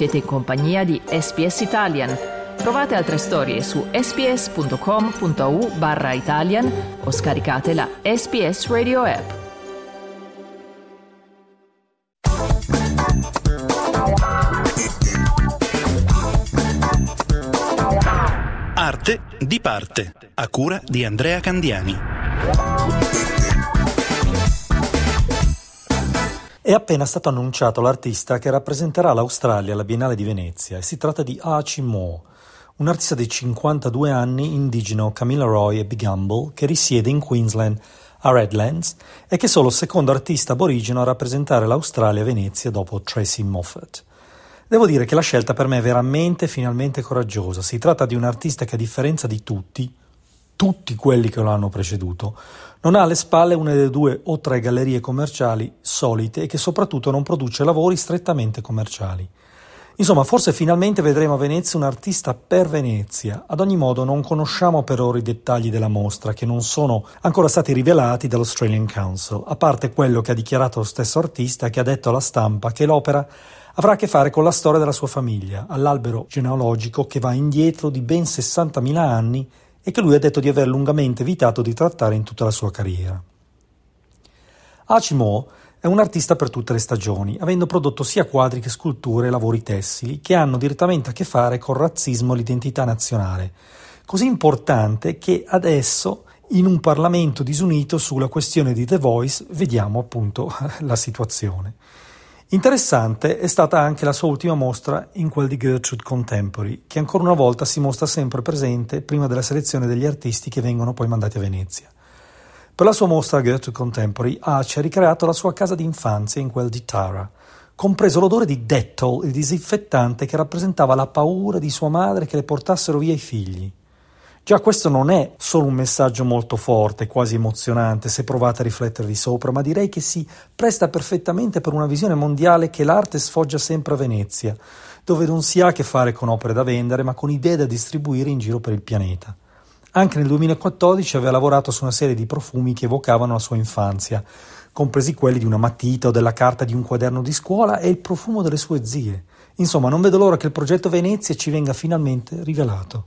Siete in compagnia di SPS Italian. Trovate altre storie su sps.com.au barra Italian o scaricate la SPS Radio app. Arte di parte, a cura di Andrea Candiani. È appena stato annunciato l'artista che rappresenterà l'Australia alla Biennale di Venezia e si tratta di Archie Moore, un artista di 52 anni indigeno Camilla Roy e Big Humble che risiede in Queensland a Redlands e che è solo il secondo artista aborigeno a rappresentare l'Australia a Venezia dopo Tracy Moffat. Devo dire che la scelta per me è veramente finalmente coraggiosa. Si tratta di un artista che a differenza di tutti, tutti quelli che lo hanno preceduto, non ha alle spalle una delle due o tre gallerie commerciali solite e che soprattutto non produce lavori strettamente commerciali. Insomma, forse finalmente vedremo a Venezia un artista per Venezia. Ad ogni modo non conosciamo per ora i dettagli della mostra, che non sono ancora stati rivelati dall'Australian Council, a parte quello che ha dichiarato lo stesso artista che ha detto alla stampa che l'opera avrà a che fare con la storia della sua famiglia, all'albero genealogico che va indietro di ben 60.000 anni e che lui ha detto di aver lungamente evitato di trattare in tutta la sua carriera. Achimo è un artista per tutte le stagioni, avendo prodotto sia quadri che sculture e lavori tessili che hanno direttamente a che fare con il razzismo e l'identità nazionale, così importante che adesso in un Parlamento disunito sulla questione di The Voice vediamo appunto la situazione. Interessante è stata anche la sua ultima mostra in quel di Gertrude Contemporary, che ancora una volta si mostra sempre presente prima della selezione degli artisti che vengono poi mandati a Venezia. Per la sua mostra Gertrude Contemporary, Archie ha ricreato la sua casa d'infanzia in quel di Tara, compreso l'odore di Dettol, il disinfettante che rappresentava la paura di sua madre che le portassero via i figli. Già questo non è solo un messaggio molto forte, quasi emozionante, se provate a riflettervi sopra, ma direi che si presta perfettamente per una visione mondiale che l'arte sfoggia sempre a Venezia, dove non si ha a che fare con opere da vendere, ma con idee da distribuire in giro per il pianeta. Anche nel 2014 aveva lavorato su una serie di profumi che evocavano la sua infanzia, compresi quelli di una matita o della carta di un quaderno di scuola e il profumo delle sue zie. Insomma, non vedo l'ora che il progetto Venezia ci venga finalmente rivelato.